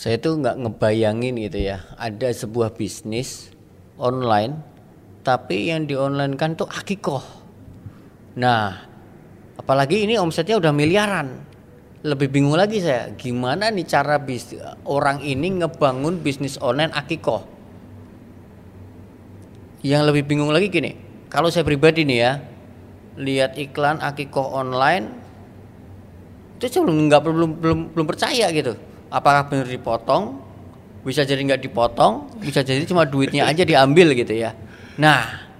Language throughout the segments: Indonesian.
saya tuh nggak ngebayangin gitu ya ada sebuah bisnis online tapi yang di online kan tuh akikoh. Nah apalagi ini omsetnya udah miliaran. Lebih bingung lagi saya gimana nih cara bis orang ini ngebangun bisnis online akikoh? Yang lebih bingung lagi gini kalau saya pribadi nih ya lihat iklan akikoh online itu saya belum nggak belum belum belum percaya gitu apakah benar dipotong? Bisa jadi nggak dipotong? Bisa jadi cuma duitnya aja diambil gitu ya. Nah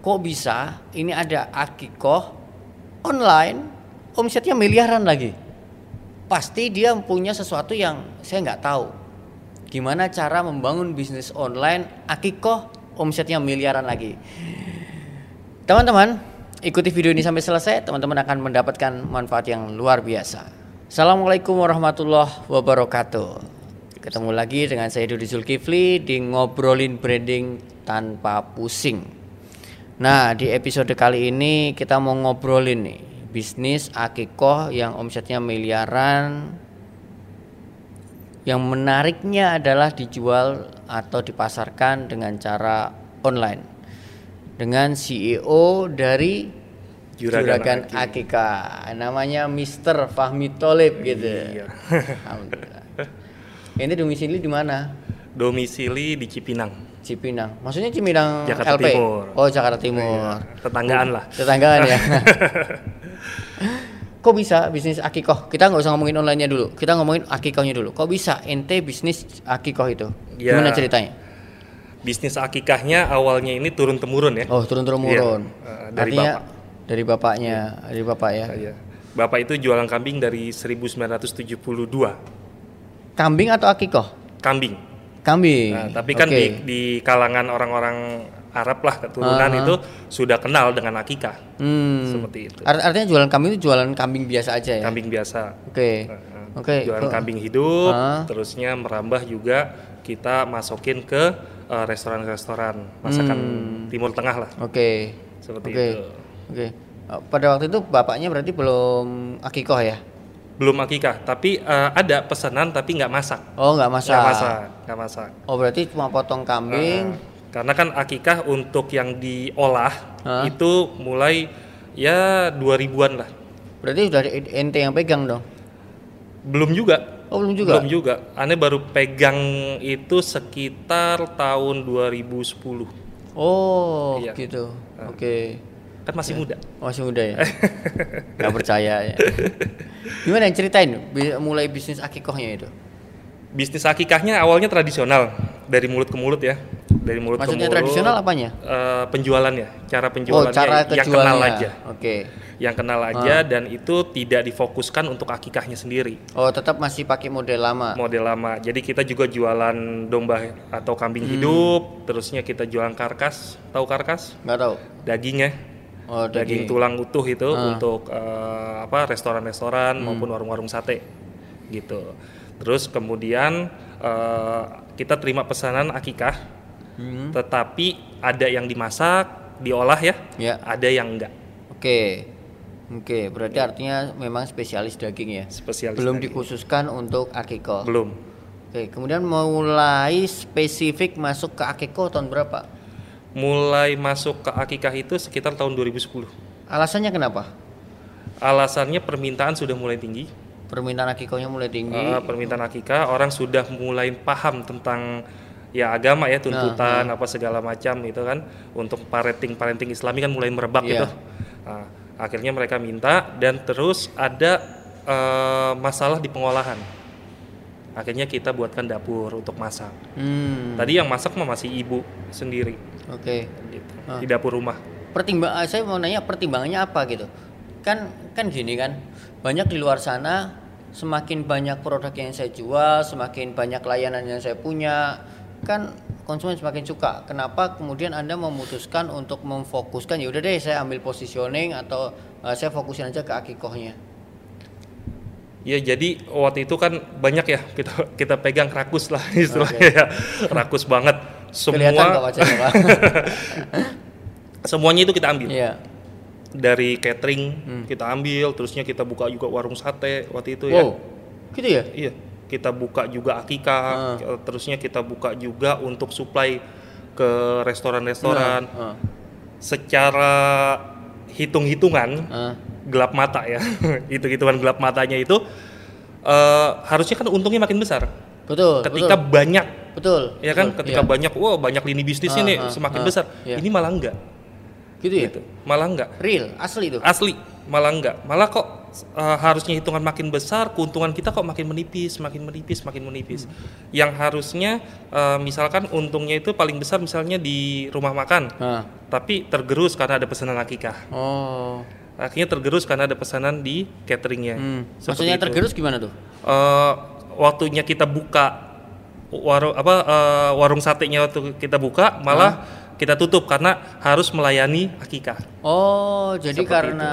kok bisa? Ini ada akikoh online omsetnya miliaran lagi. Pasti dia punya sesuatu yang saya nggak tahu. Gimana cara membangun bisnis online akikoh omsetnya miliaran lagi? Teman-teman ikuti video ini sampai selesai. Teman-teman akan mendapatkan manfaat yang luar biasa Assalamualaikum warahmatullahi wabarakatuh. Ketemu lagi dengan saya Dudi Zulkifli di ngobrolin branding tanpa pusing. Nah, di episode kali ini kita mau ngobrolin nih bisnis akikoh yang omsetnya miliaran. Yang menariknya adalah dijual atau dipasarkan dengan cara online. Dengan CEO dari Juragan, Juragan Akika. Namanya Mister Fahmi Tolib gitu. Iya. Alhamdulillah. Ini domisili di mana? Domisili di Cipinang. Cipinang. Maksudnya Cipinang Jakarta LP? Timur. Oh, Jakarta Timur. Iya. Tetanggaan lah. Tetanggaan ya. Kok bisa bisnis akikoh? Kita nggak usah ngomongin online-nya dulu. Kita ngomongin akikohnya dulu. Kok bisa ente bisnis akikoh itu? Ya, Gimana ceritanya? Bisnis akikahnya awalnya ini turun temurun ya. Oh, turun temurun. Ya, uh, dari Artinya, bapak dari bapaknya, ya. dari bapak ya. Iya. Bapak itu jualan kambing dari 1972. Kambing atau akikoh? Kambing. Kambing. Nah, tapi kan okay. di, di kalangan orang-orang Arab lah keturunan uh -huh. itu sudah kenal dengan akikah. Hmm. Seperti itu. Art artinya jualan kambing itu jualan kambing biasa aja ya? Kambing biasa. Oke. Okay. Uh, Oke. Okay. Jualan kambing hidup, uh. terusnya merambah juga kita masukin ke eh, restoran-restoran uh, masakan hmm. Timur Tengah lah. Oke. Okay. Seperti okay. itu. Oke. Okay. Oh, pada waktu itu bapaknya berarti belum akikoh ya? Belum akikah, tapi uh, ada pesanan tapi nggak masak. Oh nggak masak. Nggak masak, nggak masak. Oh berarti cuma potong kambing. Uh, karena kan akikah untuk yang diolah huh? itu mulai ya dua ribuan lah. Berarti sudah ente yang pegang dong? Belum juga. Oh belum juga. Belum juga. Aneh baru pegang itu sekitar tahun 2010. Oh iya. gitu. Oke. Okay kan masih muda. Masih muda ya? Nggak percaya ya. Gimana yang ceritain? Mulai bisnis akikohnya itu? Bisnis akikahnya awalnya tradisional dari mulut ke mulut ya. Dari mulut maksudnya ke mulut tradisional apanya? uh, penjualannya cara penjualannya oh, cara yang kenal aja. Oke. Okay. yang kenal aja uh. dan itu tidak difokuskan untuk akikahnya sendiri. Oh tetap masih pakai model lama? Model lama. Jadi kita juga jualan domba atau kambing hmm. hidup terusnya kita jualan karkas. Tahu karkas? Nggak tahu. Dagingnya oh, daging. daging tulang utuh itu uh. untuk uh, apa restoran-restoran hmm. maupun warung-warung sate gitu. Terus kemudian uh, kita terima pesanan akikah, hmm. tetapi ada yang dimasak, diolah ya, ya. ada yang enggak. Oke, oke, berarti ya. artinya memang spesialis daging ya. Spesialis. Belum daging. dikhususkan untuk akikoh. Belum. Oke, kemudian mulai spesifik masuk ke akikoh tahun berapa? Mulai masuk ke akikah itu sekitar tahun 2010. Alasannya kenapa? Alasannya permintaan sudah mulai tinggi. Permintaan akikahnya mulai tinggi. Uh, permintaan akikah orang sudah mulai paham tentang ya agama ya tuntutan nah, nah. apa segala macam itu kan untuk parenting parenting Islami kan mulai merebak yeah. gitu. Nah, akhirnya mereka minta dan terus ada uh, masalah di pengolahan akhirnya kita buatkan dapur untuk masak. Hmm. Tadi yang masak mah masih ibu sendiri. Oke. Okay. Gitu. Ah. Di dapur rumah. Pertimbang, ah, saya mau nanya pertimbangannya apa gitu? Kan kan gini kan, banyak di luar sana semakin banyak produk yang saya jual, semakin banyak layanan yang saya punya, kan konsumen semakin suka. Kenapa kemudian Anda memutuskan untuk memfokuskan ya udah deh saya ambil positioning atau uh, saya fokusin aja ke akikohnya? Ya jadi waktu itu kan banyak ya kita kita pegang rakus lah istilahnya okay. ya rakus banget semua semuanya itu kita ambil yeah. dari catering hmm. kita ambil terusnya kita buka juga warung sate waktu itu ya gitu ya iya kita buka juga akika, terusnya kita buka juga untuk supply ke restoran-restoran. Heeh. Secara hitung-hitungan Heeh. Gelap mata ya, hitung-hitungan gelap matanya itu eh, harusnya kan untungnya makin besar. Betul. Ketika betul. banyak betul. ya kan, betul, ketika iya. banyak, wow banyak lini bisnisnya Ah, nih ah, semakin ah, besar. iya. Ini malah enggak, gitu ya. gitu. Malah enggak. Real, asli itu. Asli, malah enggak. Malah kok eh, harusnya hitungan makin besar, keuntungan kita kok makin menipis, makin menipis, makin menipis. Yang harusnya eh, misalkan untungnya itu paling besar misalnya di rumah makan, Nah. tapi tergerus karena ada pesanan akikah. Oh. Akhirnya tergerus karena ada pesanan di cateringnya. Hmm. Maksudnya itu. tergerus gimana tuh? Eh, waktunya kita buka warung apa eh, warung satenya waktu kita buka malah kita tutup karena harus melayani akikah. Oh, jadi Seperti karena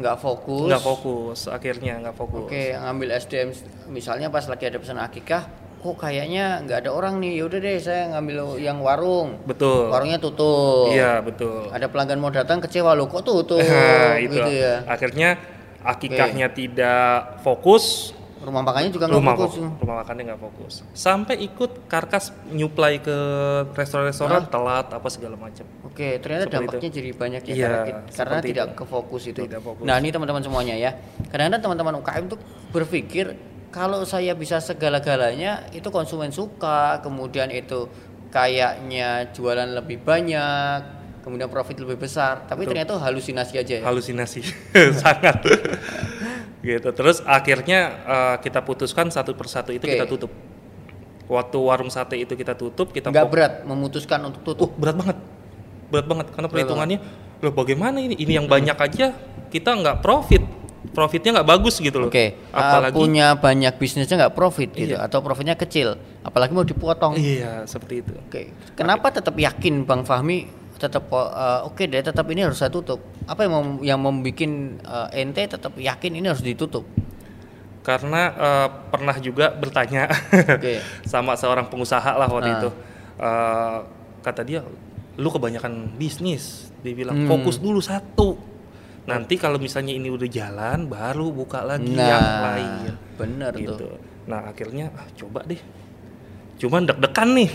nggak fokus. Nggak fokus, akhirnya nggak fokus. Oke, ngambil SDM misalnya pas lagi ada pesan akikah, kok kayaknya nggak ada orang nih. Yaudah deh, saya ngambil yang warung. Betul. Warungnya tutup. Iya betul. Ada pelanggan mau datang kecewa loh, kok tutup? Nah, itu. gitu ya. Akhirnya akikahnya tidak fokus, Rumah makannya juga nggak fokus. rumah makannya nggak fokus. Sampai ikut karkas nyuplai ke restoran-restoran telat apa segala macam. Oke, ternyata Seperti dampaknya jadi banyak ya Iya, karena, karena tidak itu. ke fokus itu. Tidak fokus. Nah, ini teman-teman semuanya ya. Kadang-kadang teman-teman UKM tuh berpikir kalau saya bisa segala-galanya itu konsumen suka, kemudian itu kayaknya jualan lebih banyak, kemudian profit lebih besar. Tapi ternyata halusinasi aja ya. halusinasi. Sangat. Gitu. Terus akhirnya eh, kita putuskan satu persatu itu Oke. kita tutup. Waktu warung sate itu kita tutup kita Nggak berat memutuskan untuk uh tutup. berat banget. Berat banget karena perhitungannya loh bagaimana ini? Ini yang banyak aja kita nggak profit profitnya nggak bagus gitu loh Oke, uh, apalagi punya banyak bisnisnya nggak profit gitu Iya. atau profitnya kecil, apalagi mau dipotong. iya seperti itu Oke, kenapa tetap yakin Bang Fahmi tetap uh, oke deh tetap ini harus saya tutup? Apa yang mem- yang membuat uh, ente tetap yakin ini harus ditutup? karena eh, pernah juga bertanya Oke. sama seorang pengusaha lah waktu Ah. itu Eh, kata dia lu kebanyakan bisnis dia bilang Hmm. fokus dulu satu nanti kalau misalnya ini udah jalan baru buka lagi Nah, yang lain bener gitu tuh. nah akhirnya ah, coba deh cuman deg-degan nih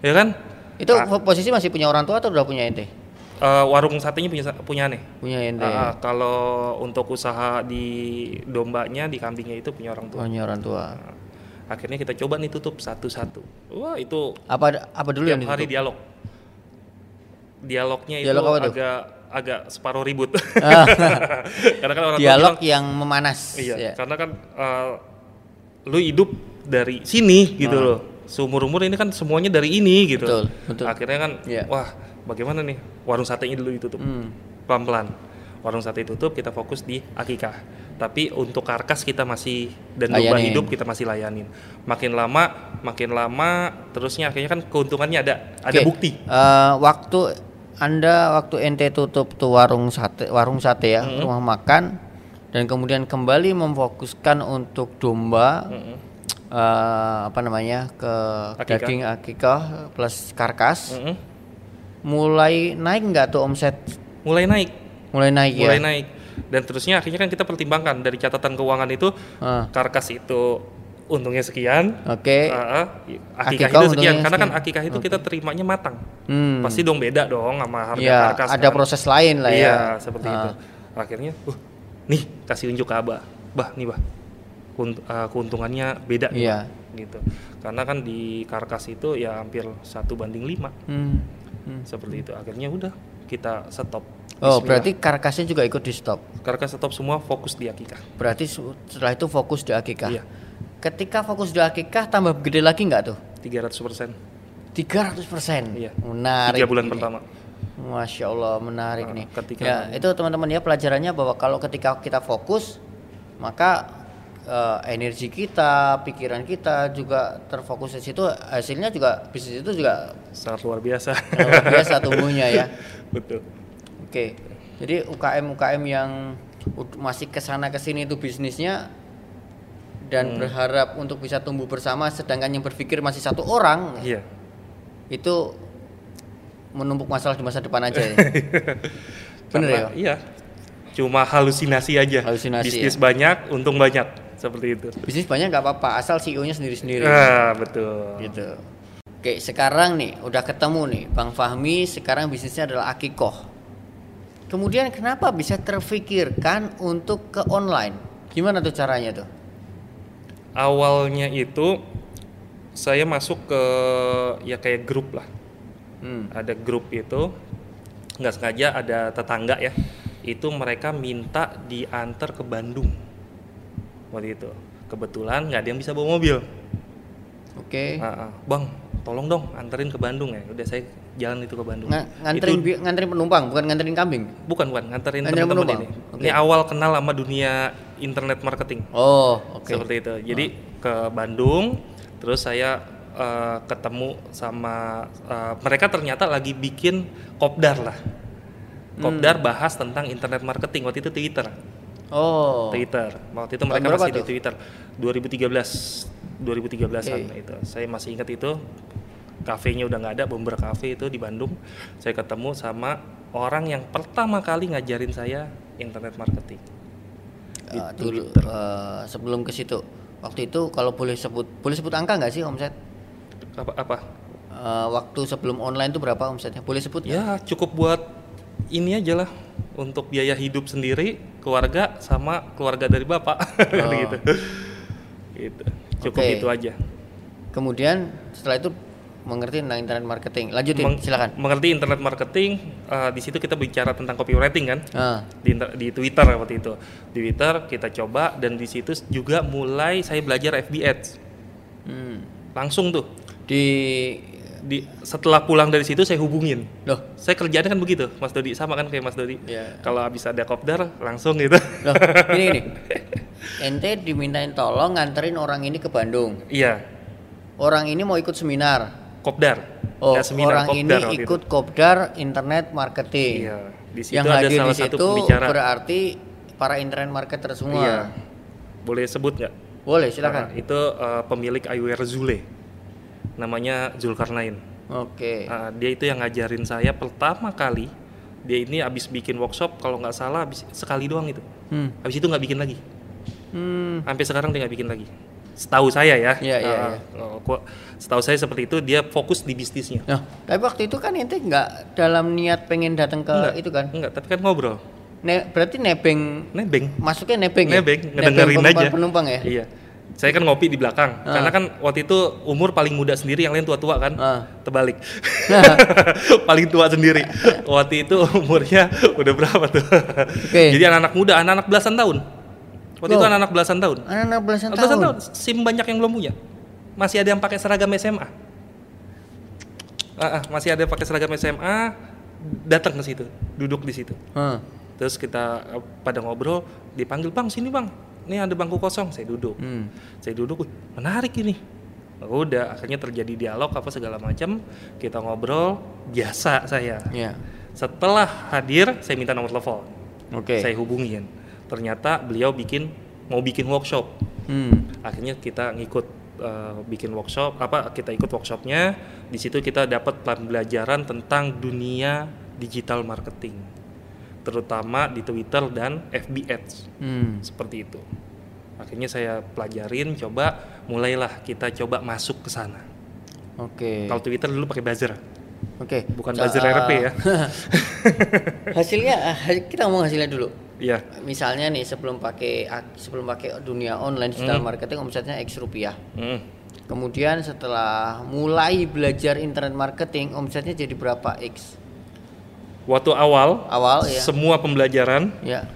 ya kan Itu Ah. posisi masih punya orang tua atau udah punya ente? Eh, warung satenya punya punya aneh Punya ente. Ah, ah, kalau untuk usaha di dombanya di kambingnya itu punya orang tua Punya orang tua. Nah, akhirnya kita coba nih tutup satu-satu. Wah itu Apa apa dulu yang tiap hari ditutup? dialog. Dialognya Dialog itu agak agak separuh ribut. Ah. karena kan orang Dialog bilang, yang memanas. iya, ya. karena kan eh, lu hidup dari sini gitu Ah. loh. Seumur umur ini kan semuanya dari ini gitu. Betul, betul. Akhirnya kan, Iya. wah bagaimana nih warung satenya dulu ditutup Hmm. pelan-pelan. Warung sate tutup, kita fokus di akikah. Tapi untuk karkas kita masih dan domba hidup kita masih layanin. Makin lama, makin lama, terusnya akhirnya kan keuntungannya ada, ada Oke, bukti. eh, waktu anda waktu ente tutup tuh warung sate warung sate ya Mm-hmm. rumah makan dan kemudian kembali memfokuskan untuk domba Mm-mm. eh, apa namanya ke Akikah. daging akikah plus karkas Mm-mm. mulai naik nggak tuh omset Mulai naik, mulai naik mulai ya naik. Dan terusnya akhirnya kan kita pertimbangkan dari catatan keuangan itu Ah, karkas itu untungnya sekian, oke ah, ah, Akikah akikah itu sekian. Karena kan akikah itu kita terimanya matang. hmm. Pasti dong beda dong sama harga ya karkas. ada kan. proses lain lah ya Iya, seperti Ah. itu. Akhirnya, uh, nih kasih unjuk ke Abah. Bah, nih bah, Kunt- uh, keuntungannya beda nih, Iya. Gitu. Karena kan di karkas itu ya hampir satu banding lima, Hmm. Hmm. seperti itu. Akhirnya udah kita stop. oh Bismillah. berarti karkasnya juga ikut di stop karkas stop semua fokus di akikah. berarti setelah itu fokus di akikah Iya, ketika fokus di akikah tambah gede lagi nggak tuh 300 persen. 300 persen Iya. menarik Tiga bulan ini. pertama. Masya Allah menarik Nah, nih. ketika- ya itu teman-teman ya pelajarannya bahwa kalau ketika kita fokus maka eh, energi kita, pikiran kita juga terfokus di situ. Hasilnya juga bisnis itu juga Sangat luar biasa. luar biasa tumbuhnya ya. Betul. Oke. Jadi UKM UKM yang masih ke sana ke sini itu bisnisnya dan Hmm. berharap untuk bisa tumbuh bersama, sedangkan yang berpikir masih satu orang Iya. itu menumpuk masalah di masa depan aja ya. Bener Karena- ya? Iya. Cuma halusinasi aja. Halusinasi, Bisnis ya. banyak, untung banyak. seperti itu. Bisnis banyak nggak apa-apa, asal CEO-nya sendiri-sendiri. Ah, betul. Gitu. Oke, sekarang nih udah ketemu nih Bang Fahmi, sekarang bisnisnya adalah akikoh. Kemudian kenapa bisa terfikirkan untuk ke online? Gimana tuh caranya tuh? Awalnya itu saya masuk ke ya kayak grup lah. Hmm. Ada grup itu nggak sengaja ada tetangga ya. Itu mereka minta diantar ke Bandung. Waktu itu. Kebetulan nggak ada yang bisa bawa mobil. Oke. Ah, ah. bang, tolong dong anterin ke Bandung ya. Udah saya jalan itu ke Bandung. Nga- nganterin Itu- nganterin penumpang, bukan nganterin kambing. bukan bukan nganterin Nganterin teman-teman ini. Oke. Ini awal kenal sama dunia internet marketing. Oh, oke. seperti itu. Jadi ke Bandung, terus saya eh, ketemu sama eh, mereka ternyata lagi bikin kopdar lah. Kopdar Hmm. bahas tentang internet marketing waktu itu Twitter. Oh. Twitter. Waktu itu mereka masih di tuh? Twitter 2013 2013-an Oke. itu. Saya masih ingat itu. Kafenya udah nggak ada, Bomber Cafe itu di Bandung. Saya ketemu sama orang yang pertama kali ngajarin saya internet marketing. Dulu Twitter. eh, sebelum ke situ. Waktu itu kalau boleh sebut boleh sebut angka nggak sih omset? Apa apa? Eh, waktu sebelum online itu berapa omsetnya? Boleh sebut? Ya cukup buat ini aja lah untuk biaya hidup sendiri, keluarga sama keluarga dari bapak Oh. gitu. Gitu. Cukup Oke. itu aja. Kemudian setelah itu mengerti tentang internet marketing. Lanjutin, Meng- silakan. Mengerti internet marketing, eh, di situ kita bicara tentang copywriting kan? Ah, Di, di Twitter waktu itu. Di Twitter kita coba dan di situ juga mulai saya belajar FB Ads. hmm. Langsung tuh. Di Di setelah pulang dari situ saya hubungin. loh, Saya kerjanya kan begitu, Mas Dodi sama kan kayak Mas Dodi. Iya. Kalau habis ada kopdar langsung gitu. loh, ini ini. Ente dimintain tolong nganterin orang ini ke Bandung. iya, Orang ini mau ikut seminar. Kopdar. Oh, seminar, orang ini kopdar itu. ikut kopdar internet marketing. Iya, di situ Yang ada hadir salah di satu situ pembicara. berarti para internet marketer semua. Iya. Boleh sebut nggak? Boleh, Nah, silakan. itu eh, pemilik Eyewear Zule. Namanya Zulkarnain. Oke. Nah, dia itu yang ngajarin saya pertama kali. Dia ini habis bikin workshop kalau nggak salah habis sekali doang itu. Hmm. Habis itu nggak bikin lagi. Hmm. Sampai sekarang dia nggak bikin lagi. Setahu saya ya. Iya, iya, Ah, oh, kok- setahu saya seperti itu dia fokus di bisnisnya. Nah, tapi waktu itu kan ente nggak dalam niat pengen datang ke Enggak. itu kan? Enggak, tapi kan ngobrol. Ne, berarti nebeng Nebeng. masuknya nebeng ya? Nebeng, ngedengerin penumpang, aja. penumpang ya? Iya. Saya kan ngopi di belakang. Ah. Karena kan waktu itu umur paling muda sendiri, yang lain tua-tua kan. Ah. Terbalik. paling tua sendiri. Waktu itu umurnya udah berapa tuh? Oke. Jadi anak-anak muda, anak-anak belasan tahun. Waktu itu anak-anak belasan tahun. Anak-anak belasan Belasan tahun. tahun. SIM banyak yang belum punya. Masih ada yang pakai seragam SMA. Ah, ah, masih ada yang pakai seragam SMA, datang ke situ, duduk di situ. Hah. Terus kita eh, pada ngobrol, dipanggil bang sini bang, ini ada bangku kosong, saya duduk. Hmm. Saya duduk, "Wih, menarik ini. Udah, akhirnya terjadi dialog apa segala macam, kita ngobrol, biasa saya. Ya. Setelah hadir, saya minta nomor telepon, Oke. saya hubungin. Ternyata beliau bikin mau bikin workshop. Hmm. Akhirnya kita ngikut eh, bikin workshop, apa kita ikut workshopnya. Di situ kita dapat pembelajaran tentang dunia digital marketing, terutama di Twitter dan FB Ads Hmm. seperti itu. Akhirnya saya pelajarin, coba mulailah kita coba masuk ke sana. Oke. Kalau Twitter dulu pakai buzzer, Oke. bukan Sa- buzzer RP ya. hasilnya ha- kita ngomong hasilnya dulu. Iya, Misalnya nih sebelum pakai sebelum pakai dunia online digital Hmm. marketing omsetnya X rupiah. Mm. Kemudian setelah mulai belajar internet marketing omsetnya jadi berapa X? Waktu awal, Awal ya. semua pembelajaran Ya.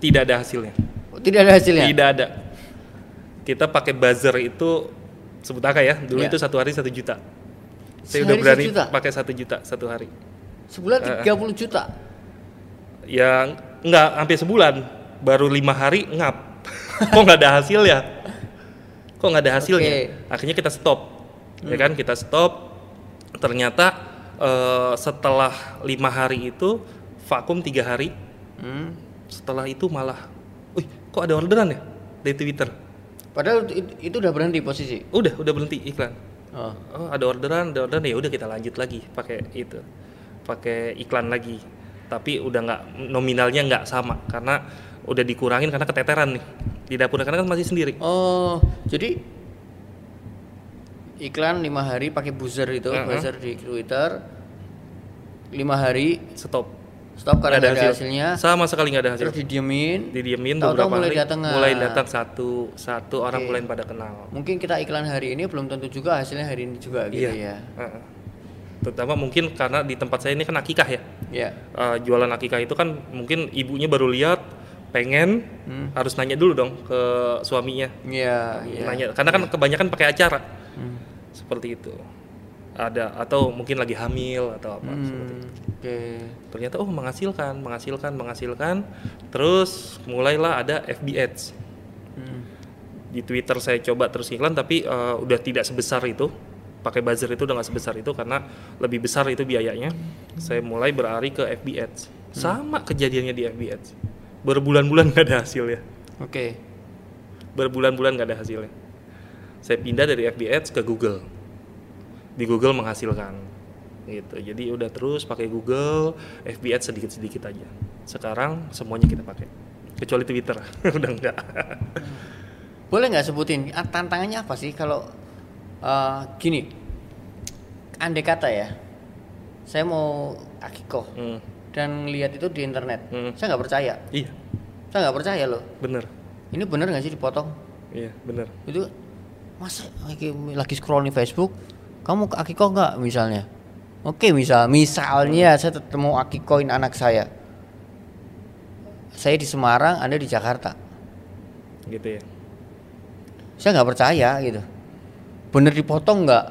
tidak ada hasilnya. Oh, Tidak ada hasilnya. Tidak ada. Kita pakai buzzer itu sebut angka ya. Dulu Ya. itu satu hari satu juta. Saya udah Sehari berani sejuta? pakai satu juta satu hari. Sebulan Eh, 30 juta. Ya nggak sampai sebulan, baru lima hari ngap. Kok nggak ada hasil ya? Kok nggak ada hasilnya? Oke. Akhirnya kita stop, ya kan? Kita stop. Ternyata eh, setelah lima hari itu vakum tiga hari. Hmm. Setelah itu malah, wih, kok ada orderan ya dari Twitter? Padahal itu, itu udah berhenti posisi. Udah, udah berhenti iklan. Oh. Oh, ada orderan, ada orderan ya udah kita lanjut lagi pakai itu. Pakai iklan lagi. Tapi udah nggak nominalnya nggak sama karena udah dikurangin karena keteteran nih. di dapur karena kan masih sendiri. Oh, jadi iklan lima hari pakai buzzer itu, Uh-uh. buzzer di Twitter. Lima hari Stop. stop karena Nggak ada hasilnya. Sama sekali nggak ada hasil. Terus didiemin. Didiemin beberapa mulai hari. datang, mulai ah. datang satu satu orang Oke. mulai pada kenal. Mungkin kita iklan hari ini belum tentu juga hasilnya hari ini juga gitu Iya. ya. Heeh. Terutama mungkin karena di tempat saya ini kan akikah ya. Ya. Eh, jualan akikah itu kan mungkin ibunya baru lihat pengen Hmm. harus nanya dulu dong ke suaminya. Iya, iya. Nanya karena kan kebanyakan pakai acara. Hmm. Seperti itu. Ada atau mungkin lagi hamil atau apa seperti Hmm, itu. Oke. Ternyata oh menghasilkan, menghasilkan, menghasilkan. Terus mulailah ada FB Ads. Hmm. Di Twitter saya coba terus iklan tapi eh, udah tidak sebesar itu. Pakai buzzer itu udah nggak sebesar itu karena lebih besar itu biayanya. Saya mulai beralih ke FB Ads. Sama kejadiannya di FB Ads. Berbulan-bulan nggak ada hasilnya. Oke. Berbulan-bulan nggak ada hasilnya. Saya pindah dari FB Ads ke Google. Di Google menghasilkan gitu. Jadi udah terus pakai Google, FB Ads sedikit-sedikit aja. Sekarang semuanya kita pakai. Kecuali Twitter. udah enggak. Boleh nggak sebutin ah, tantangannya apa sih kalau eh, gini? Andai kata ya, saya mau akikoh Hmm, dan lihat itu di internet, Hmm. saya nggak percaya. Iya, Saya nggak percaya loh. bener. Ini bener nggak sih dipotong? Iya, bener. Itu masa lagi, lagi scroll di Facebook, kamu ke akikoh nggak misalnya? Oke misal, misalnya saya tetap mau akikohin anak saya. Saya di Semarang, anda di Jakarta. Gitu ya. saya nggak percaya gitu bener dipotong nggak?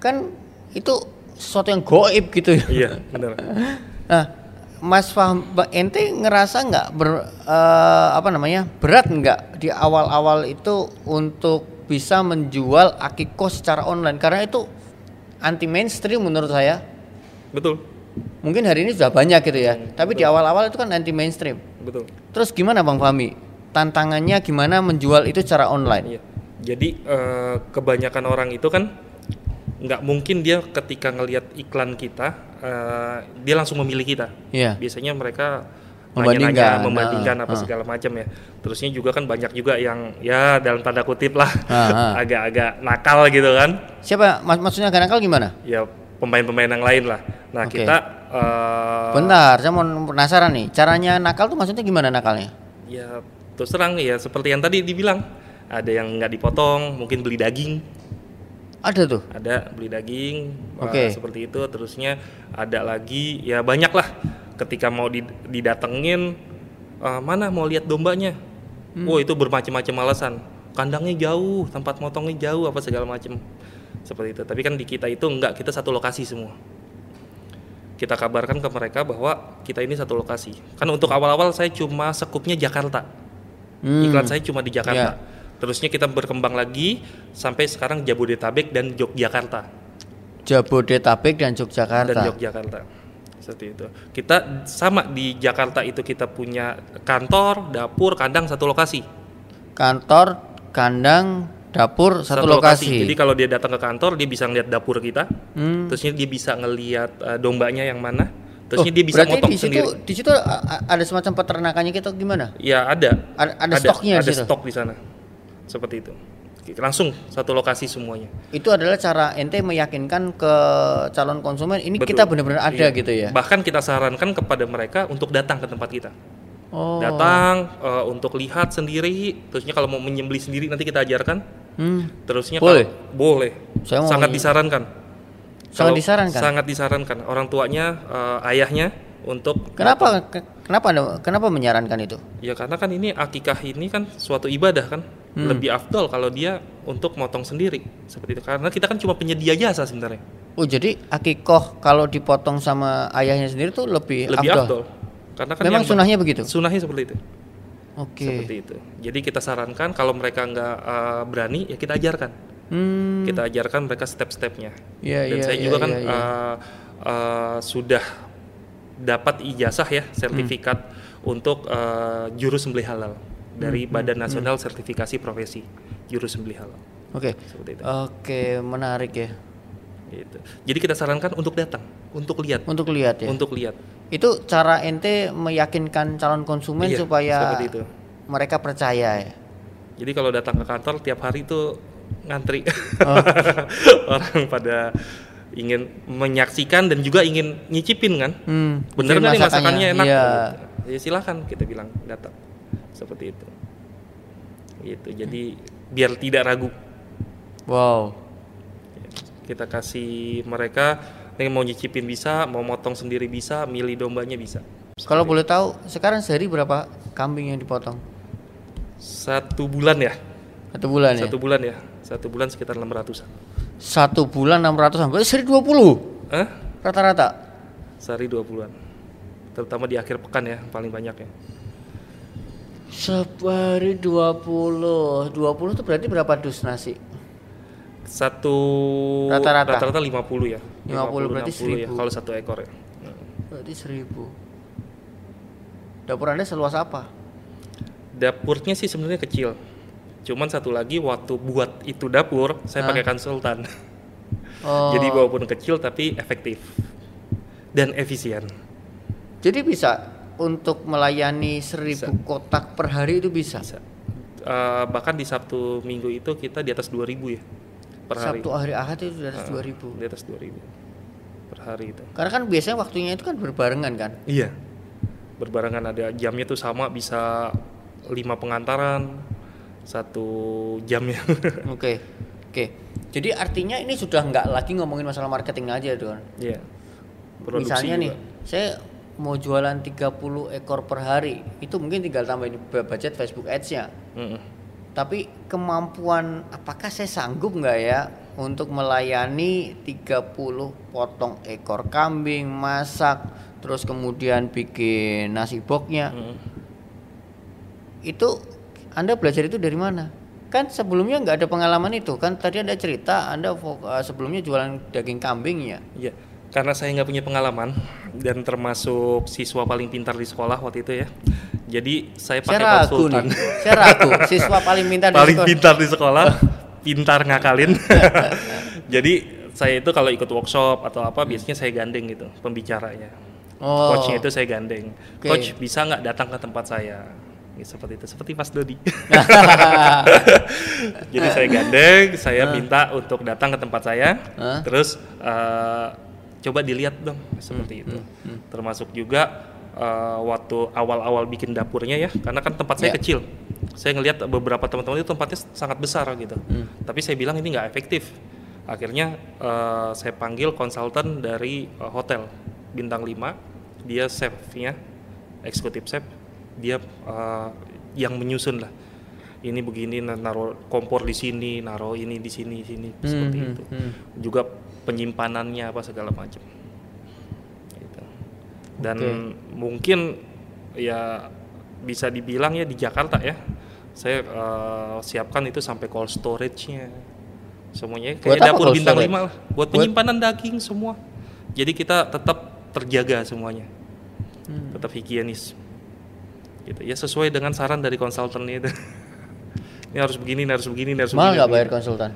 Kan itu sesuatu yang goib gitu ya. Iya, bener. nah Mas Faham Mbak ente ngerasa nggak ber eh, apa namanya berat nggak di awal-awal itu untuk bisa menjual akiko secara online? Karena itu anti mainstream menurut saya. Betul, mungkin hari ini sudah banyak gitu ya tapi di awal-awal itu kan anti mainstream betul. terus gimana Bang Fahmi? Tantangannya gimana menjual itu secara online? Iya. Jadi eh, kebanyakan orang itu kan nggak mungkin dia ketika ngelihat iklan kita eh, dia langsung memilih kita. Iya. Biasanya mereka Membandingkan, nanya-nanya, membandingkan ah, apa ah. segala macam ya. Terusnya juga kan banyak juga yang ya dalam tanda kutip lah Ah, ah. agak-agak nakal gitu kan. siapa Mas- maksudnya agak nakal gimana Ya pemain-pemain yang lain lah. Nah Oke. kita eh, Bentar, saya mau penasaran nih. Caranya nakal tuh maksudnya gimana nakalnya? ya terus terang ya seperti yang tadi dibilang ada yang nggak dipotong, mungkin beli daging. Ada tuh. ada beli daging uh, Oke. seperti itu. Terusnya ada lagi ya banyak lah. Ketika mau did- didatengin uh, mana mau lihat dombanya? Oh itu bermacam-macam alasan. Kandangnya jauh tempat motongnya jauh apa segala macam seperti itu. Tapi kan di kita itu enggak kita satu lokasi semua. Kita kabarkan ke mereka bahwa kita ini satu lokasi. Kan untuk awal-awal saya cuma sekupnya Jakarta. Hmm. iklan saya cuma di Jakarta. Ya. Terusnya kita berkembang lagi sampai sekarang Jabodetabek dan Yogyakarta Jabodetabek dan Yogyakarta. dan Yogyakarta seperti itu kita sama di Jakarta itu kita punya kantor dapur kandang satu lokasi Kantor, kandang, dapur satu, lokasi. jadi kalau dia datang ke kantor dia bisa ngeliat dapur kita Hmm. terusnya dia bisa ngeliat uh, dombanya yang mana Oh, terusnya dia bisa motong di situ sendiri di situ a- a- ada semacam peternakannya kita gimana? ya ada Ada, ada stoknya ada di situ. stok di sana seperti itu langsung satu lokasi semuanya Itu adalah cara ente meyakinkan ke calon konsumen ini Betul. kita benar-benar ada Iya. gitu ya. Bahkan kita sarankan kepada mereka untuk datang ke tempat kita. Oh. Datang eh, untuk lihat sendiri, terusnya kalau mau menyembeli sendiri nanti kita ajarkan. Hmm. Terusnya Boleh? kalau- boleh. Saya mau sangat disarankan. Sangat Kalau- disarankan? Sangat disarankan. Orang tuanya, eh, ayahnya untuk Kenapa ke- kenapa kenapa menyarankan itu? Ya karena kan ini akikah ini kan suatu ibadah kan. Hmm. Lebih afdol kalau dia untuk motong sendiri seperti itu. Karena kita kan cuma penyedia jasa sebenarnya. Oh jadi akikoh kalau dipotong sama ayahnya sendiri tuh lebih, Lebih afdol. afdol. Karena kan Memang sunahnya begitu. Sunahnya seperti itu. Oke. seperti itu. Jadi kita sarankan kalau mereka nggak uh, berani ya kita ajarkan, Hmm. kita ajarkan mereka step-stepnya. Iya, Dan iya, saya iya, juga kan iya, iya. uh, uh, sudah dapat ijazah ya sertifikat Hmm. untuk uh, juru sembelih halal dari Badan Nasional Sertifikasi Profesi juru sembelih halal. Oke. Seperti itu. Oke, menarik ya. Gitu. Jadi kita sarankan untuk datang, untuk lihat, Untuk lihat ya. untuk lihat. Itu cara ente meyakinkan calon konsumen Iya, supaya seperti itu. mereka percaya ya. Jadi kalau datang ke kantor tiap hari itu ngantri. Oh. Orang pada ingin menyaksikan dan juga ingin nyicipin kan. Hmm, Bener nggak nih masakannya enak? Iya. Gitu. Ya silahkan kita bilang datang seperti itu. Gitu. Jadi biar tidak ragu Wow. kita kasih mereka yang mau nyicipin bisa, mau motong sendiri bisa, milih dombanya bisa. Kalau boleh tahu, sekarang sehari berapa kambing yang dipotong? Satu bulan ya, Satu bulan ya? satu bulan ya, satu bulan sekitar 600 Satu bulan 600 sampai sehari 20 Hah? rata-rata. Sehari 20-an. Terutama di akhir pekan ya, paling banyak ya. Sehari 20. 20 itu berarti berapa dus nasi? Satu Rata-rata? rata-rata 50 ya. 50 berarti 60 ya 1000. kalau satu ekor ya. Berarti 1000. Dapur Anda seluas apa? Dapurnya sih sebenarnya kecil. Cuman satu lagi waktu buat itu dapur, saya Hah? pakai konsultan. Oh. Jadi walaupun kecil tapi efektif dan efisien. Jadi bisa untuk melayani 1000 kotak per hari itu bisa. Bisa. Eh, bahkan di Sabtu Minggu itu kita di atas 2000 ya per hari. Sabtu hari Ahad itu di atas Ah, 2000. Di atas 2000 per hari itu. Karena kan biasanya waktunya itu kan berbarengan kan. Iya. Berbarengan ada jamnya tuh sama bisa lima pengantaran satu jamnya. Oke. Oke. Jadi artinya ini sudah nggak lagi ngomongin masalah marketing aja, Don. Iya. Produksi Misalnya juga. nih, saya mau jualan 30 ekor per hari, itu mungkin tinggal tambahin budget Facebook Ads-nya. Mm-mm. Tapi kemampuan apakah saya sanggup nggak ya untuk melayani 30 potong ekor kambing, masak, terus kemudian bikin nasi boxnya. Mm-mm. Itu Anda belajar itu dari mana? Kan sebelumnya nggak ada pengalaman itu kan tadi Anda cerita Anda eh, sebelumnya jualan daging kambing ya. Iya. Karena saya nggak punya pengalaman dan termasuk siswa paling pintar di sekolah waktu itu ya. Jadi saya pakai ragu konsultan. nih. Saya siswa paling pintar di paling sekolah. pintar di sekolah, pintar ngakalin. Jadi saya itu kalau ikut workshop atau apa biasanya saya gandeng gitu pembicaranya. Oh. Coachnya itu saya gandeng. Oke. Coach bisa nggak datang ke tempat saya? Ya, seperti itu, seperti Mas Dodi. Jadi saya gandeng, saya minta untuk datang ke tempat saya, terus eh, coba dilihat dong seperti itu. Termasuk juga eh, waktu awal-awal bikin dapurnya ya, karena kan tempat saya Ya. kecil. Saya ngelihat beberapa teman-teman itu tempatnya sangat besar gitu. Tapi saya bilang ini nggak efektif. Akhirnya eh, saya panggil konsultan dari eh, hotel bintang 5, dia chefnya, eksekutif chef, dia eh, yang menyusun lah. Ini begini na- naruh kompor di sini, naruh ini di sini, sini seperti hmm, itu. hmm. Juga penyimpanannya apa segala macam. Gitu. Dan Oke. mungkin ya bisa dibilang ya di Jakarta ya, saya eh, siapkan itu sampai cold storage-nya, semuanya kayak dapur bintang storage? 5 lah, buat Buat- penyimpanan daging semua. Jadi kita tetap terjaga semuanya, Hmm. tetap higienis. Gitu ya sesuai dengan saran dari konsultannya itu. ini harus begini, ini harus begini, ini harus Mahal begini. nggak bayar konsultan?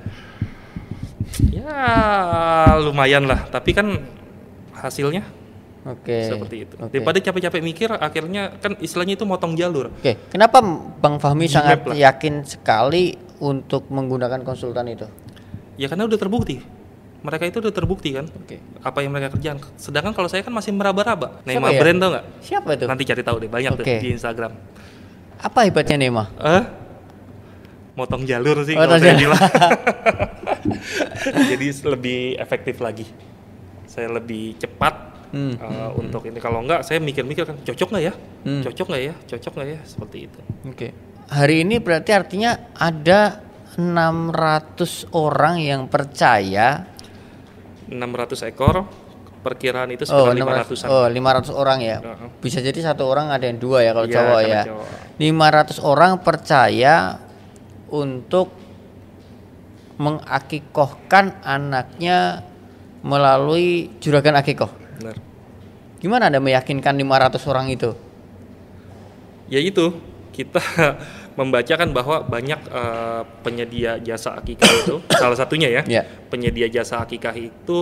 Ya lumayan lah, tapi kan hasilnya Oke. seperti itu. Oke. Daripada capek-capek mikir, akhirnya kan istilahnya itu motong jalur. Oke, kenapa Bang Fahmi sangat lah. yakin sekali untuk menggunakan konsultan itu? Ya karena udah terbukti. Mereka itu udah terbukti kan Oke. apa yang mereka kerjakan. Sedangkan kalau saya kan masih meraba-raba. Nema ya? brand tau nggak? Siapa itu? Nanti cari tahu deh banyak tuh Oke. di Instagram. Apa hebatnya Nema? Eh? Motong jalur sih Motong kalau saya jalur. Jadi lebih efektif lagi. Saya lebih cepat Hmm, eh, untuk ini. Kalau enggak saya mikir-mikir kan cocok nggak ya? Hmm. Cocok nggak ya? Cocok nggak ya? Seperti itu. Oke. Hari ini berarti artinya ada 600 orang yang percaya 600 ekor perkiraan itu oh, sekitar 600 500-an. oh 500 orang ya. Bisa jadi satu orang ada yang dua ya kalau Iya, cowok karena ya. cowok. 500 orang percaya untuk mengakikohkan anaknya melalui juragan akikoh. Benar. Gimana Anda meyakinkan 500 orang itu? Ya itu, kita membacakan bahwa banyak eh, penyedia jasa akikah itu, salah satunya ya, Ya. penyedia jasa akikah itu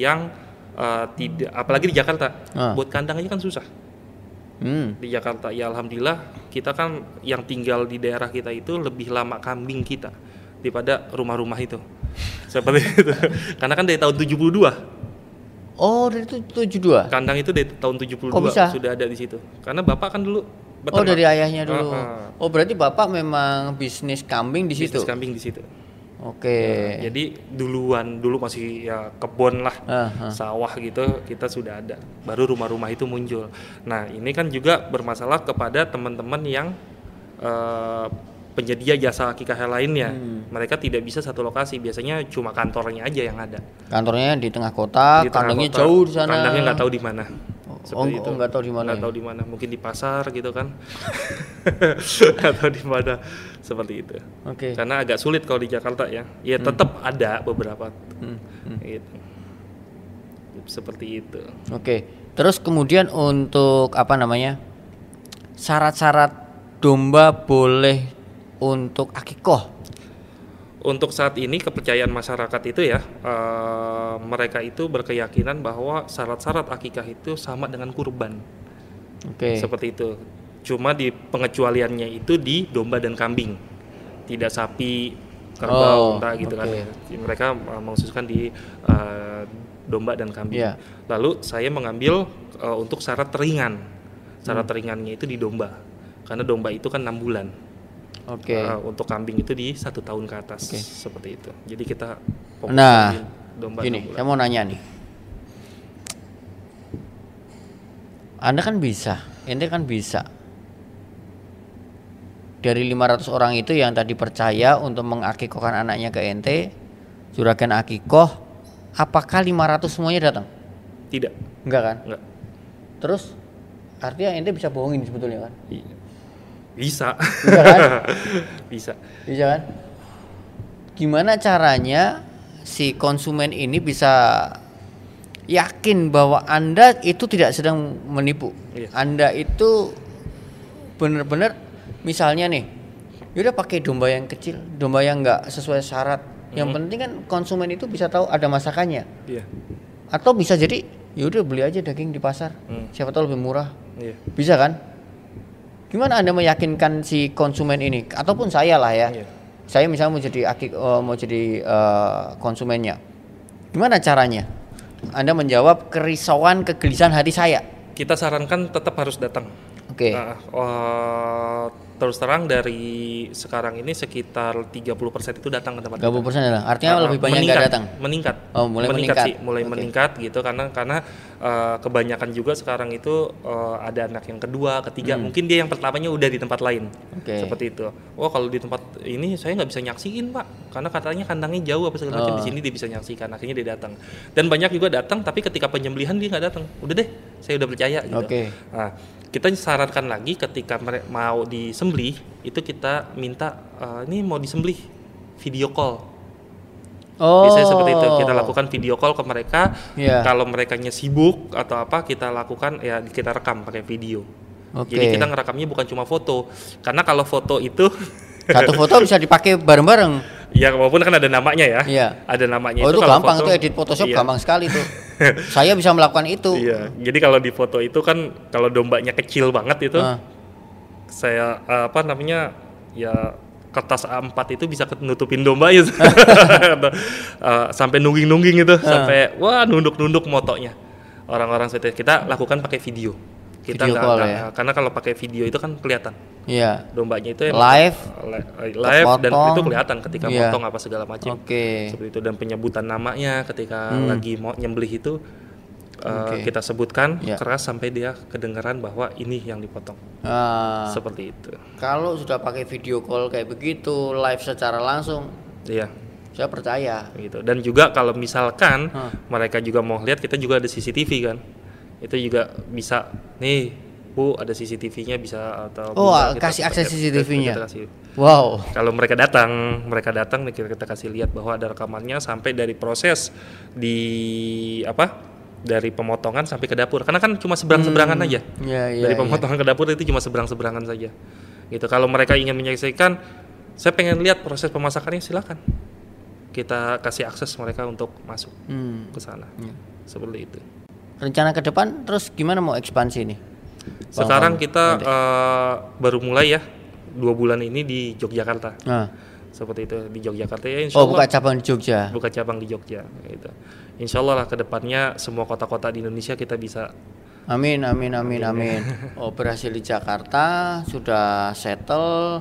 yang eh, tidak, apalagi di Jakarta, Ah. buat kandang aja kan susah. Hmm. di Jakarta ya alhamdulillah kita kan yang tinggal di daerah kita itu lebih lama kambing kita daripada rumah-rumah itu seperti itu karena kan dari tahun 72 Oh, dari itu 72. kandang itu dari tahun 72 Kok bisa? sudah ada di situ karena bapak kan dulu Oh, beternak. dari ayahnya dulu. Ah, ah. Oh, berarti Bapak memang bisnis kambing di situ. bisnis kambing di situ Oke. jadi duluan dulu masih ya kebun lah Ah, ah. sawah gitu kita sudah ada baru rumah-rumah itu muncul nah ini kan juga bermasalah kepada teman-teman yang eh, penyedia jasa akikah lainnya Hmm. mereka tidak bisa satu lokasi biasanya cuma kantornya aja yang ada Kantornya di tengah kota, Di tengah kandangnya kota, jauh di sana. kandangnya nggak tahu di mana Oh, Seperti oh, nggak tahu di mana nggak ya? tahu di mana mungkin di pasar gitu kan atau di mana seperti itu Oke. karena agak sulit kalau di Jakarta ya ya tetap ada beberapa Hmm, hmm. gitu seperti itu Oke. Terus kemudian untuk apa namanya? Syarat-syarat domba boleh untuk akikoh. untuk saat ini kepercayaan masyarakat itu ya eh, mereka itu berkeyakinan bahwa syarat-syarat akikah itu sama dengan kurban Oke. seperti itu cuma di pengecualiannya itu di domba dan kambing tidak sapi Oh, kerbau unta gitu kan oke. mereka eh, mengkhususkan di eh, domba dan kambing Iya. lalu saya mengambil eh, untuk syarat ringan Hmm. syarat ringannya itu di domba karena domba itu kan enam bulan Oke. Uh, untuk kambing itu di satu tahun ke atas Oke. seperti itu. Jadi kita fokus Nah, domba Gini, saya mau nanya nih. Anda kan bisa, ente kan bisa. Dari 500 orang itu yang tadi percaya untuk mengakikohkan anaknya ke ente, juragan akikoh, apakah 500 semuanya datang? Tidak, Enggak kan? enggak. Terus artinya ente bisa bohongin sebetulnya kan? I- Bisa. Bisa kan? Bisa. Bisa kan? Gimana caranya si konsumen ini bisa yakin bahwa Anda itu tidak sedang menipu. Iya. Anda itu benar-benar misalnya nih, yaudah pakai domba yang kecil, domba yang nggak sesuai syarat. Yang Hmm. penting kan konsumen itu bisa tahu ada masakannya. Iya. Atau bisa jadi yaudah beli aja daging di pasar. Hmm. Siapa tahu lebih murah. Iya. Bisa kan? Gimana Anda meyakinkan si konsumen ini ataupun saya lah ya. Iya. Saya misalnya mau jadi aki- eh, mau jadi eh, konsumennya. Gimana caranya? Anda menjawab kerisauan kegelisahan hati saya. Kita sarankan tetap harus datang. Oke. Nah, eh, terus terang dari sekarang ini sekitar 30% itu datang ke tempat kita. 30% adalah artinya Uh, lebih banyak meningkat, nggak datang. Meningkat. Oh, mulai meningkat. sih, mulai Oke. meningkat gitu karena karena uh, kebanyakan juga sekarang itu uh, ada anak yang kedua, ketiga, mungkin dia yang pertamanya udah di tempat lain. Hmm. Oke. Seperti itu. Oh, kalau di tempat ini saya nggak bisa nyaksiin, Pak. Karena katanya kandangnya jauh apa segala macam. Oh. Di sini dia bisa nyaksikan. Akhirnya dia datang. Dan banyak juga datang tapi ketika penyembelihan dia nggak datang. Udah deh, saya udah percaya gitu. Oke. Nah, kita sarankan lagi ketika mere- mau disembelih itu kita minta eh, ini mau disembelih video call. Oh. Biasanya seperti itu kita lakukan video call ke mereka. Iya. Kalau mereka sibuk atau apa kita lakukan ya kita rekam pakai video. Oke. Jadi kita ngerekamnya bukan cuma foto. Karena kalau foto itu Satu foto bisa dipakai bareng-bareng. ya walaupun kan ada namanya ya. Iya. Ada namanya Oh itu kalau gampang foto- tuh edit Photoshop iya. gampang sekali tuh. saya bisa melakukan itu. Iya. Jadi kalau di foto itu kan kalau dombanya kecil banget itu Ah. saya eh, apa namanya ya kertas A4 itu bisa nutupin domba ya Eh, sampai nungging-nungging itu Ah. sampai wah nunduk-nunduk motonya orang-orang seperti kita lakukan pakai video kita Video nggak call nggak- ya? karena kalau pakai video itu kan kelihatan Iya. dombanya itu Live, li- live dan kepotong. itu kelihatan ketika Iya. motong apa segala macam Oke. seperti itu dan penyebutan namanya ketika Hmm. lagi mau nyembelih itu uh, kita sebutkan Ya. keras sampai dia kedengaran bahwa ini yang dipotong Ah, seperti itu kalau sudah pakai video call kayak begitu, live secara langsung, iya saya percaya. gitu dan juga kalau misalkan Hah. mereka juga mau lihat kita juga ada CCTV kan itu juga bisa nih bu ada CCTV-nya bisa atau Oh, Bunda, kita- kasih akses CCTV-nya. Wow. kalau mereka datang mereka datang kita, kita kasih lihat bahwa ada rekamannya sampai dari proses di apa dari pemotongan sampai ke dapur karena kan cuma seberang seberangan aja Iya, iya. dari iya. pemotongan ke dapur itu cuma seberang seberangan saja gitu kalau mereka ingin menyaksikan saya pengen lihat proses pemasakannya silakan kita kasih akses mereka untuk masuk Hmm. ke sana Iya. seperti itu Rencana ke depan terus gimana mau ekspansi nih? Sekarang kita uh, baru mulai ya dua bulan ini di Yogyakarta. Nah. Seperti itu di Yogyakarta ya. Insya Oh, buka cabang di Jogja. buka cabang di Jogja. Gitu. Insya Allah lah ke depannya semua kota-kota di Indonesia kita bisa Amin, amin, amin, amin. Oh, berhasil di Jakarta, sudah settle,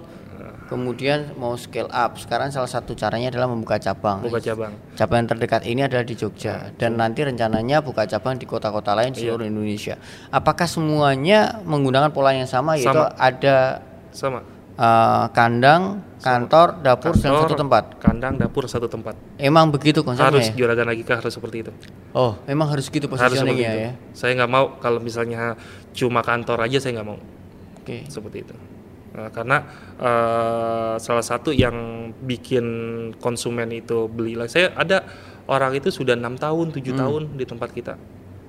kemudian mau scale up. Sekarang salah satu caranya adalah membuka cabang. buka cabang. Cabang yang terdekat ini adalah di Jogja dan nanti rencananya buka cabang di kota-kota lain di seluruh Indonesia. Apakah semuanya menggunakan pola yang sama yaitu Sama. ada Sama. eh, kandang, kantor, dapur dalam Kantor, satu tempat? Kandang, dapur satu tempat. Emang begitu konsepnya? Harus ya? juragan Agika harus seperti itu. Oh, emang harus gitu Harus itu. ya? Saya nggak mau kalau misalnya cuma kantor aja saya nggak mau Oke. seperti itu. Nah, karena eh, salah satu yang bikin konsumen itu beli lah. Saya ada orang itu sudah enam tahun, tujuh Hmm. tahun di tempat kita.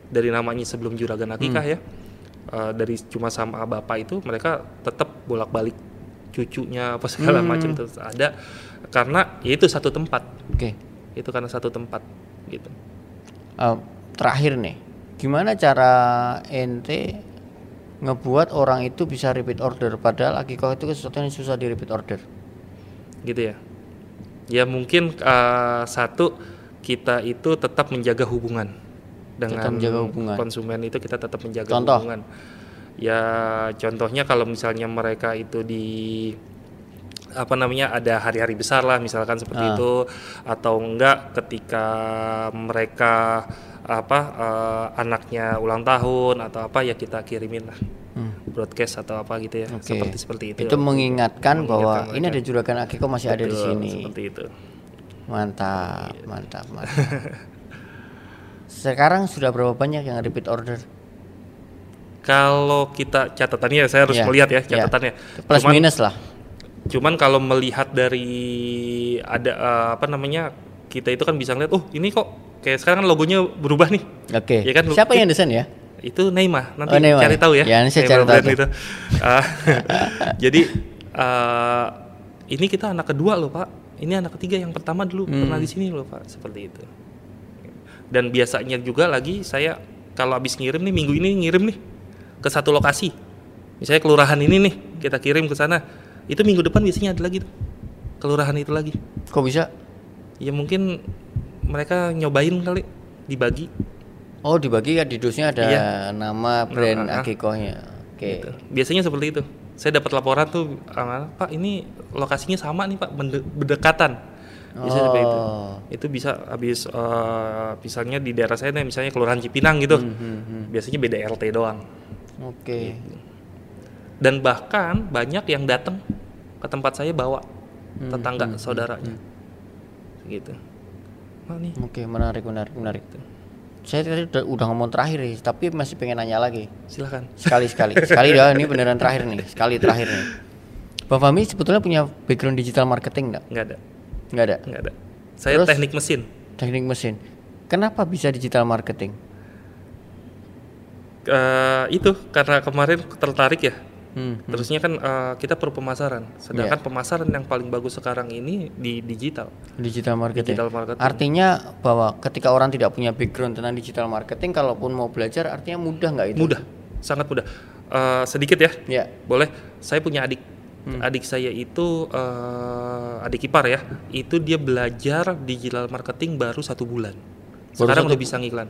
Dari namanya sebelum juragan akikah Hmm. ya. Eh, dari cuma sama bapak itu mereka tetap bolak-balik cucunya apa segala Hmm. macam itu ada karena ya itu satu tempat. Oke. Itu karena satu tempat gitu. Eh, terakhir nih, gimana cara ente ngebuat orang itu bisa repeat order padahal akikoh itu sesuatu yang susah di repeat order. gitu ya ya mungkin uh, satu kita itu tetap menjaga hubungan dengan menjaga hubungan. konsumen itu kita tetap menjaga Contoh? hubungan ya contohnya kalau misalnya mereka itu di apa namanya ada hari-hari besar lah misalkan seperti Ah. itu atau enggak ketika mereka apa uh, anaknya ulang tahun atau apa ya kita kirimin lah Hmm. broadcast atau apa gitu ya Oke. seperti seperti itu Itu mengingatkan bahwa Mengingatkan ini ada juragan akikoh masih ada di Betul, sini. seperti itu Mantap, mantap, mantap. Sekarang sudah berapa banyak yang repeat order? Kalau kita catatannya saya harus Ya, melihat ya ya. catatannya. Plus cuman, minus lah. cuman kalau melihat dari ada eh, apa namanya kita itu kan bisa ngeliat, oh ini kok kayak sekarang kan logonya berubah nih. Oke. Ya kan, Siapa yang desain ya? Itu Neymar. Nanti Oh, Neymar. cari tahu ya. Ya, nanti saya cari tahu itu. Ah, jadi eh, ini kita anak kedua loh pak. Ini anak ketiga yang pertama dulu Hmm. pernah di sini loh pak. Seperti itu. Dan biasanya juga lagi saya kalau habis ngirim nih minggu ini ngirim nih ke satu lokasi. Misalnya kelurahan ini nih kita kirim ke sana. Itu minggu depan biasanya ada lagi tuh. Kelurahan itu lagi. Kok bisa? Ya mungkin mereka nyobain kali dibagi. Oh, dibagi ya di dusnya ada Iya. nama brand ah, ah. akikohnya. Oke. Gitu. Biasanya seperti itu. Saya dapat laporan tuh, Pak ini lokasinya sama nih Pak, berdekatan. Bisa seperti itu. Oh. Itu bisa habis eh, misalnya di daerah saya nih, misalnya Kelurahan Cipinang gitu. Hmm, hmm, hmm. Biasanya beda RT doang. Oke. Dan bahkan banyak yang datang ke tempat saya bawa Hmm, tetangga hmm, saudaranya. Gitu. Oh, nih. Oke, menarik, menarik, menarik. Saya tadi udah, udah ngomong terakhir nih, tapi masih pengen nanya lagi. Silakan. Sekali sekali. Sekali dah ini beneran terakhir nih. Sekali terakhir nih. Bang Fahmi sebetulnya punya background digital marketing nggak? Nggak ada. Nggak ada. Nggak ada. Saya Terus? teknik mesin. Teknik mesin. Kenapa bisa digital marketing? Eh, itu karena kemarin tertarik ya Hmm. Terusnya kan eh, kita perlu pemasaran, sedangkan Iya. pemasaran yang paling bagus sekarang ini di digital. Digital marketing. Digital marketing. Artinya bahwa ketika orang tidak punya background tentang digital marketing, kalaupun mau belajar, artinya mudah nggak itu? Mudah, sangat mudah. Eh, sedikit ya, Ya. boleh. Saya punya adik, Hmm. adik saya itu eh, adik ipar ya, itu dia belajar digital marketing baru satu bulan. Baru Sekarang satu udah bisa ngiklan.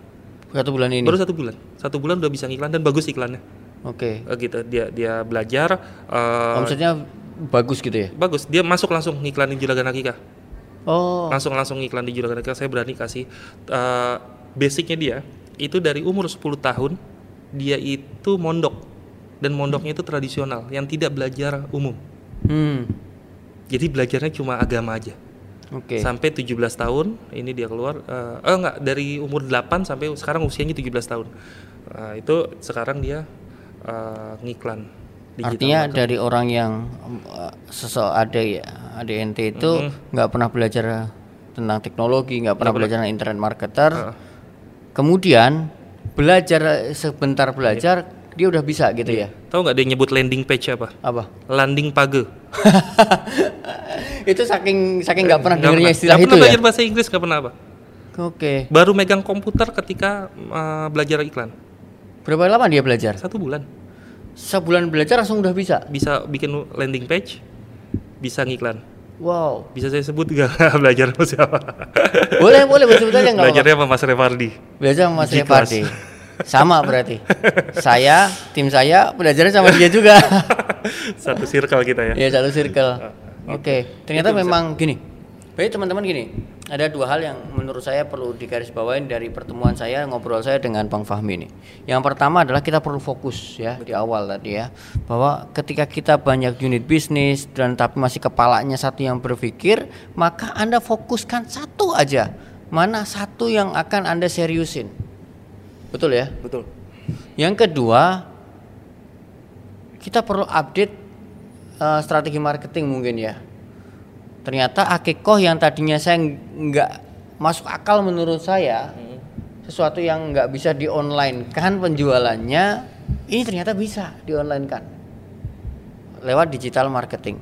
Satu bulan ini. Baru satu bulan, satu bulan udah bisa ngiklan dan bagus iklannya. Oke. Eh, gitu, dia dia belajar. eh, Omsetnya bagus gitu ya? bagus, dia masuk langsung ngiklanin juragan akikah. Oh. langsung langsung iklan di juragan Akikah saya berani kasih eh, basicnya dia itu dari umur 10 tahun dia itu mondok dan mondoknya itu tradisional yang tidak belajar umum Hmm. jadi belajarnya cuma agama aja Oke. sampai 17 tahun ini dia keluar eh eh, enggak dari umur 8 sampai sekarang usianya 17 tahun Nah, itu sekarang dia eh, ngiklan digital Artinya marketing. dari orang yang uh, sesok ada ya, ada NT itu nggak pernah belajar tentang teknologi, nggak pernah belajar tentang internet marketer. Heeh. Kemudian belajar sebentar belajar dia udah bisa gitu ya. tahu nggak dia nyebut landing page apa Apa? landing page itu saking saking nggak pernah dengarnya istilah nggak itu pernah ya. belajar bahasa Inggris nggak pernah apa Oke. baru megang komputer ketika uh, belajar iklan Berapa lama dia belajar? satu bulan sebulan belajar langsung udah bisa. Bisa bikin landing page, bisa ngiklan. Wow. Bisa saya sebut gak belajar sama siapa? Boleh, boleh sebut aja nggak Belajarnya sama Mas Revardi. Belajar sama Mas. Revardi. Sama berarti. saya, tim saya belajarnya sama dia juga. Satu circle kita ya. ya satu circle. Oke, ternyata Itu bisa. memang gini. Baik teman-teman gini, ada dua hal yang menurut saya perlu digarisbawahi dari pertemuan saya ngobrol saya dengan Bang Fahmi ini. Yang pertama adalah kita perlu fokus ya di awal tadi ya, bahwa ketika kita banyak unit bisnis dan tapi masih kepalanya satu yang berpikir, maka Anda fokuskan satu aja. Mana satu yang akan Anda seriusin. Betul ya? Betul. Yang kedua, kita perlu update eh, strategi marketing mungkin ya. Ternyata akikoh yang tadinya saya nggak masuk akal menurut saya, sesuatu yang nggak bisa di online kan penjualannya, ini ternyata bisa di online kan lewat digital marketing.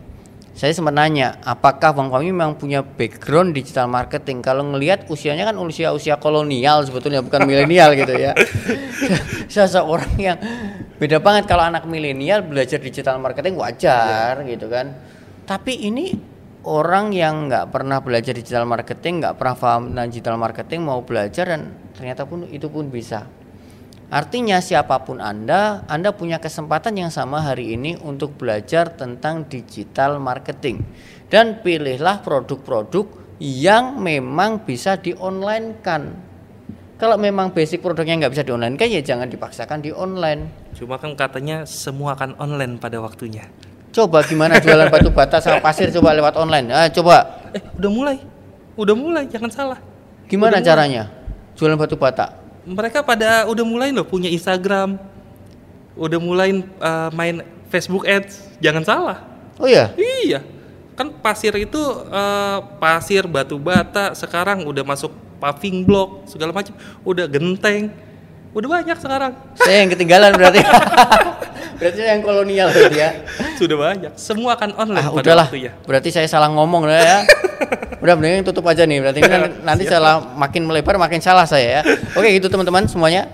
Saya sempat nanya, apakah Bang Fahmi memang punya background digital marketing? Kalau ngelihat usianya kan usia usia kolonial sebetulnya bukan milenial gitu ya. Seseorang yang beda banget kalau anak milenial belajar digital marketing wajar gitu kan. Tapi ini orang yang nggak pernah belajar digital marketing, nggak pernah paham digital marketing mau belajar dan ternyata pun itu pun bisa. Artinya siapa pun Anda, Anda punya kesempatan yang sama hari ini untuk belajar tentang digital marketing. Dan pilihlah produk-produk yang memang bisa di online kan. Kalau memang basic produknya nggak bisa di online kan ya jangan dipaksakan di online. Cuma kan katanya semua akan online pada waktunya. Coba gimana jualan batu bata sama pasir coba lewat online. Ah, coba Eh, udah mulai. Udah mulai, jangan salah. gimana Udah mulai. caranya jualan batu bata? Mereka pada udah mulai loh punya Instagram. Udah mulai uh, main Facebook Ads. Jangan salah. Oh ya, Iya. Kan pasir itu eh, pasir batu bata sekarang udah masuk paving block segala macam, udah genteng. Udah banyak sekarang. saya yang ketinggalan berarti. berarti saya yang kolonial berarti ya. Sudah banyak. Semua akan online Ah, pada udahlah. waktunya. Berarti saya salah ngomong lah ya. Udah mendingan tutup aja nih. Berarti nanti, nanti salah makin melebar makin salah saya ya. Oke, gitu teman-teman semuanya.